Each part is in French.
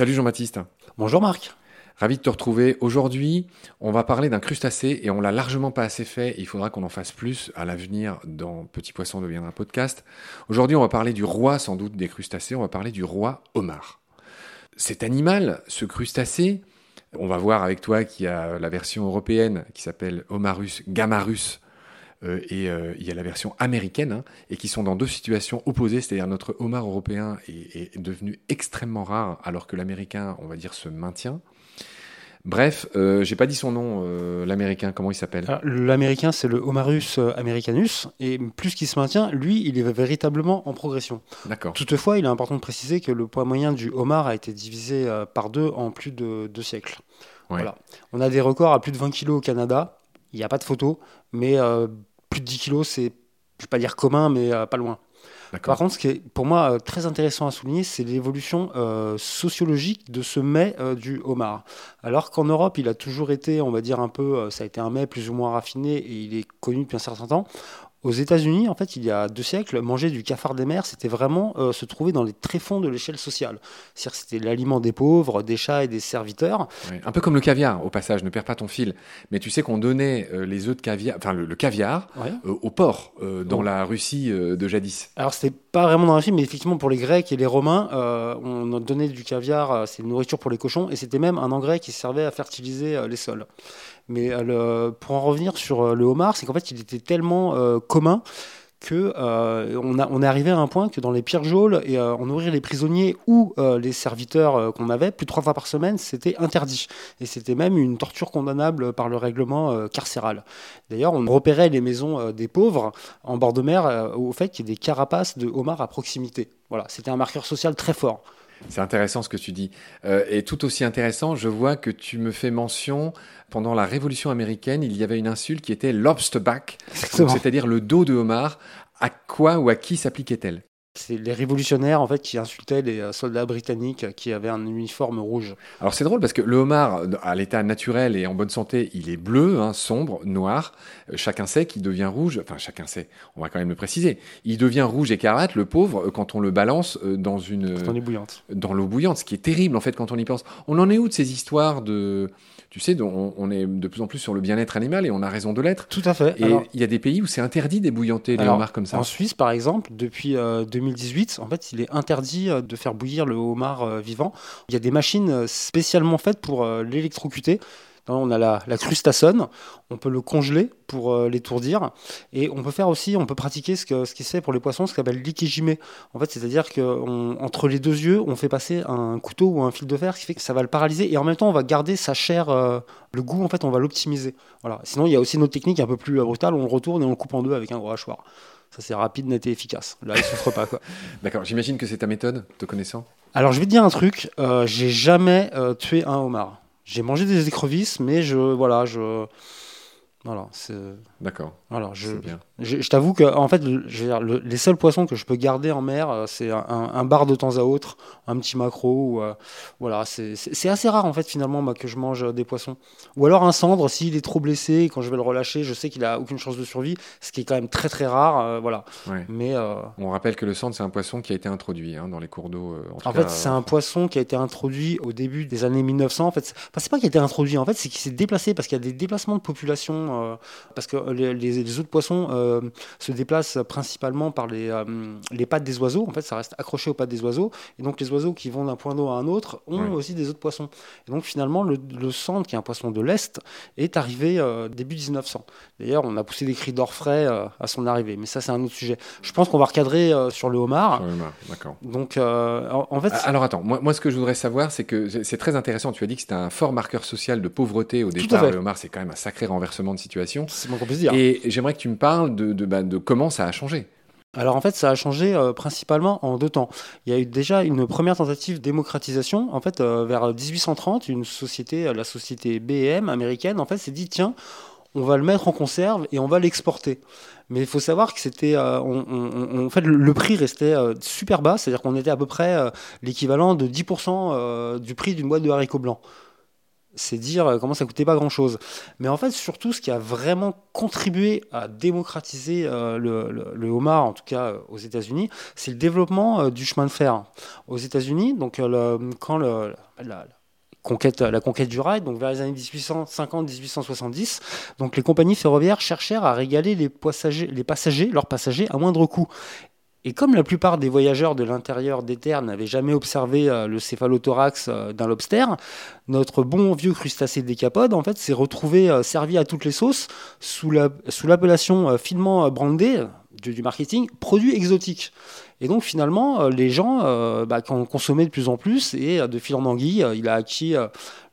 Salut Jean-Baptiste. Bonjour Marc. Ravi de te retrouver. Aujourd'hui, on va parler d'un crustacé et on l'a largement pas assez fait. Il faudra qu'on en fasse plus à l'avenir dans Petit Poisson deviendra podcast. Aujourd'hui, on va parler du roi sans doute des crustacés. On va parler du roi homard. Cet animal, ce crustacé, on va voir avec toi qu'il y a la version européenne qui s'appelle Homarus gamarus euh, et euh, il y a la version américaine, hein, et qui sont dans deux situations opposées, c'est-à-dire notre homard européen est, devenu extrêmement rare, alors que l'américain, on va dire, se maintient. Bref, euh, j'ai pas dit son nom, euh, l'américain, comment il s'appelle L'américain, c'est le Homarus americanus, et plus qu'il se maintient, lui, il est véritablement en progression. D'accord. Toutefois, il est important de préciser que le poids moyen du homard a été divisé euh, par deux en plus de deux siècles. Ouais. Voilà. On a des records à plus de 20 kg au Canada, il n'y a pas de photo, mais euh, plus de 10 kg, c'est, je ne vais pas dire commun, mais euh, pas loin. Par contre, ce qui est pour moi euh, très intéressant à souligner, c'est l'évolution euh, sociologique de ce mets euh, du homard. Alors qu'en Europe, il a toujours été, on va dire un peu, ça a été un mets plus ou moins raffiné et il est connu depuis un certain temps. Aux États-Unis, en fait, il y a deux siècles, manger du cafard des mers, c'était vraiment euh, se trouver dans les tréfonds de l'échelle sociale. C'est-à-dire que c'était l'aliment des pauvres, des chats et des serviteurs. Ouais. Un peu comme le caviar, au passage, ne perds pas ton fil. Mais tu sais qu'on donnait euh, les œufs de caviar, enfin le, le caviar, Ouais. euh, aux porcs euh, dans Oh. la Russie de jadis. Alors, c'était pas vraiment dans la film, mais effectivement, pour les Grecs et les Romains, on donnait du caviar, c'est une nourriture pour les cochons, et c'était même un engrais qui servait à fertiliser les sols. Mais le- pour en revenir sur le homard, c'est qu'en fait, il était tellement commun que euh, on, est arrivé à un point que dans les pires geôles, et euh, nourrir les prisonniers ou euh, les serviteurs qu'on avait plus de trois fois par semaine, c'était interdit. Et c'était même une torture condamnable par le règlement carcéral. D'ailleurs, on repérait les maisons des pauvres en bord de mer au fait qu'il y ait des carapaces de homards à proximité. Voilà, c'était un marqueur social très fort. C'est intéressant ce que tu dis. Euh, et tout aussi intéressant, je vois que tu me fais mention, pendant la Révolution américaine, il y avait une insulte qui était lobsterback, c'est-à-dire le dos de homard. À quoi ou à qui s'appliquait-elle? C'est les révolutionnaires en fait qui insultaient les euh, soldats britanniques qui avaient un uniforme rouge. Alors c'est drôle parce que le homard, à l'état naturel et en bonne santé, il est bleu, hein, sombre, noir. Euh, Chacun sait qu'il devient rouge. Enfin, chacun sait. On va quand même le préciser. Il devient rouge écarlate, le pauvre, euh, quand on le balance dans une on est bouillante. dans l'eau bouillante, ce qui est terrible en fait quand on y pense. On en est où de ces histoires de, tu sais, on, on est de plus en plus sur le bien-être animal et on a raison de l'être? Tout à fait. Et Alors, il y a des pays où c'est interdit d'ébouillanter les Alors, homards comme ça. En Suisse, par exemple, depuis euh, 2018, en fait, il est interdit euh, de faire bouillir le homard euh, vivant. Il y a des machines euh, spécialement faites pour l'électrocuter. On a la, la on peut le congeler pour l'étourdir, et on peut faire aussi, on peut pratiquer ce, ce qui se fait pour les poissons, ce qu'on appelle l'ikijime. En fait, c'est-à-dire qu'entre les deux yeux, on fait passer un couteau ou un fil de fer, ce qui fait que ça va le paralyser, et en même temps, on va garder sa chair, le goût, en fait, on va l'optimiser. Voilà. Sinon, il y a aussi une autre technique un peu plus brutale, on le retourne et on le coupe en deux avec un gros hachoir. Ça, c'est rapide, net et efficace. Là, il souffre pas, quoi. D'accord. J'imagine que c'est ta méthode, te connaissant. Alors, je vais te dire un truc. euh, j'ai jamais euh, tué un homard. J'ai mangé des écrevisses, mais je, voilà, je, voilà, c'est, D'accord. voilà, je, C'est bien. je, je t'avoue que, en fait, le- je veux dire, le- les seuls poissons que je peux garder en mer, euh, c'est un, bar de temps à autre, un petit maquereau, ou, euh, voilà, c'est, assez rare en fait finalement que je mange euh, des poissons. Ou alors un cendre, s'il est trop blessé, quand je vais le relâcher, je sais qu'il a aucune chance de survie, ce qui est quand même très très rare, euh, voilà. Ouais. Mais euh, On rappelle que le sandre, c'est un poisson qui a été introduit hein, dans les cours d'eau. en En cas, fait, c'est un poisson qui a été introduit au début des années 1900. En fait, enfin, c'est pas qu'il a été introduit, en fait, c'est qu'il s'est déplacé parce qu'il y a des déplacements de population. Euh, parce que les, les- les autres poissons euh, se déplacent principalement par les, euh, les pattes des oiseaux. En fait, ça reste accroché aux pattes des oiseaux. Et donc, les oiseaux qui vont d'un point d'eau à un autre ont aussi des autres poissons. Et donc, finalement, le, le sandre, qui est un poisson de l'Est, est arrivé début 1900. D'ailleurs, on a poussé des cris d'orfraie à son arrivée. Mais ça, c'est un autre sujet. Je pense qu'on va recadrer sur le homard. D'accord. Donc, en, en fait, Ah, Alors attends, moi, moi ce que je voudrais savoir, c'est que c'est très intéressant. Tu as dit que c'était un fort marqueur social de pauvreté au départ. Le homard, c'est quand même un sacré renversement de situation. c'est moins qu'on puisse dire. Et j'aimerais que tu me parles de, de, bah, de comment ça a changé. Alors en fait, ça a changé euh, principalement en deux temps. Il y a eu déjà une première tentative de démocratisation. En fait, euh, vers 1830, une société, euh, la société B&M américaine, en fait, s'est dit tiens, on va le mettre en conserve et on va l'exporter. Mais il faut savoir que c'était, euh, on- on- on- en fait, le, le prix restait euh, super bas, c'est-à-dire qu'on était à peu près euh, l'équivalent de 10% euh, du prix d'une boîte de haricots blancs. C'est dire euh, comment ça coûtait pas grand-chose. Mais en fait, surtout, ce qui a vraiment contribué à démocratiser euh, le, homard, en tout cas euh, aux États-Unis, c'est le développement du chemin de fer. Aux États-Unis, donc quand la, conquête, la conquête du rail, donc vers les années 1850-1870, donc les compagnies ferroviaires cherchèrent à régaler les passagers, leurs passagers à moindre coût. Et comme la plupart des voyageurs de l'intérieur des terres n'avaient jamais observé euh, le céphalothorax euh, d'un lobster, notre bon vieux crustacé décapode en fait s'est retrouvé euh, servi à toutes les sauces sous l'appellation finement brandée du, marketing produit exotique. Et donc finalement, les gens bah, consommaient de plus en plus et de fil en anguille, il a acquis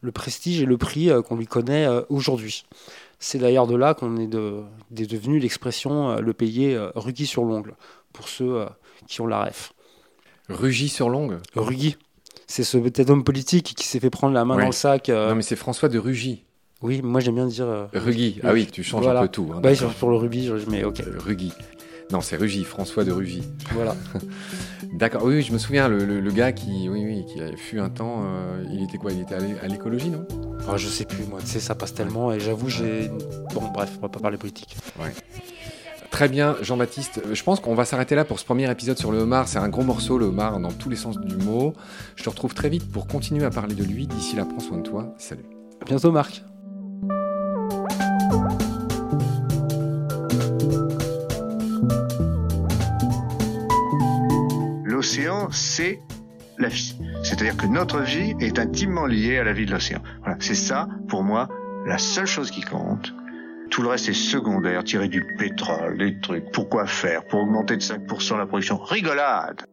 le prestige et le prix qu'on lui connaît aujourd'hui. C'est d'ailleurs de là qu'on est, devenu l'expression le payer rugui sur l'ongle pour ceux euh, qui ont la ref. Rugy sur longue Rugy. C'est ce peut-être homme politique qui s'est fait prendre la main dans le sac. Euh. Non, mais c'est François de Rugy. Oui, moi j'aime bien dire. Euh, Rugy. Ah oui, tu changes un peu tout. Hein, oui, pour le rugby, je mets ok. Rugy. Non, c'est Rugy, François de Rugy. Voilà. D'accord, oui, je me souviens, le, gars qui, oui, oui, qui a fut un temps, il était quoi? Il était à l'écologie, non? Ah, Je sais plus, moi, tu sais, ça passe tellement, et j'avoue, j'ai. Bon, bref, on va pas parler politique. Ouais. Très bien, Jean-Baptiste. Je pense qu'on va s'arrêter là pour ce premier épisode sur le homard. C'est un gros morceau, le homard, dans tous les sens du mot. Je te retrouve très vite pour continuer à parler de lui. D'ici là, prends soin de toi. Salut. À bientôt, Marc. L'océan, c'est la vie. C'est-à-dire que notre vie est intimement liée à la vie de l'océan. Voilà, c'est ça, pour moi, la seule chose qui compte. Tout le reste est secondaire, tirer du pétrole, des trucs. Pourquoi faire? Pour augmenter de 5% la production. Rigolade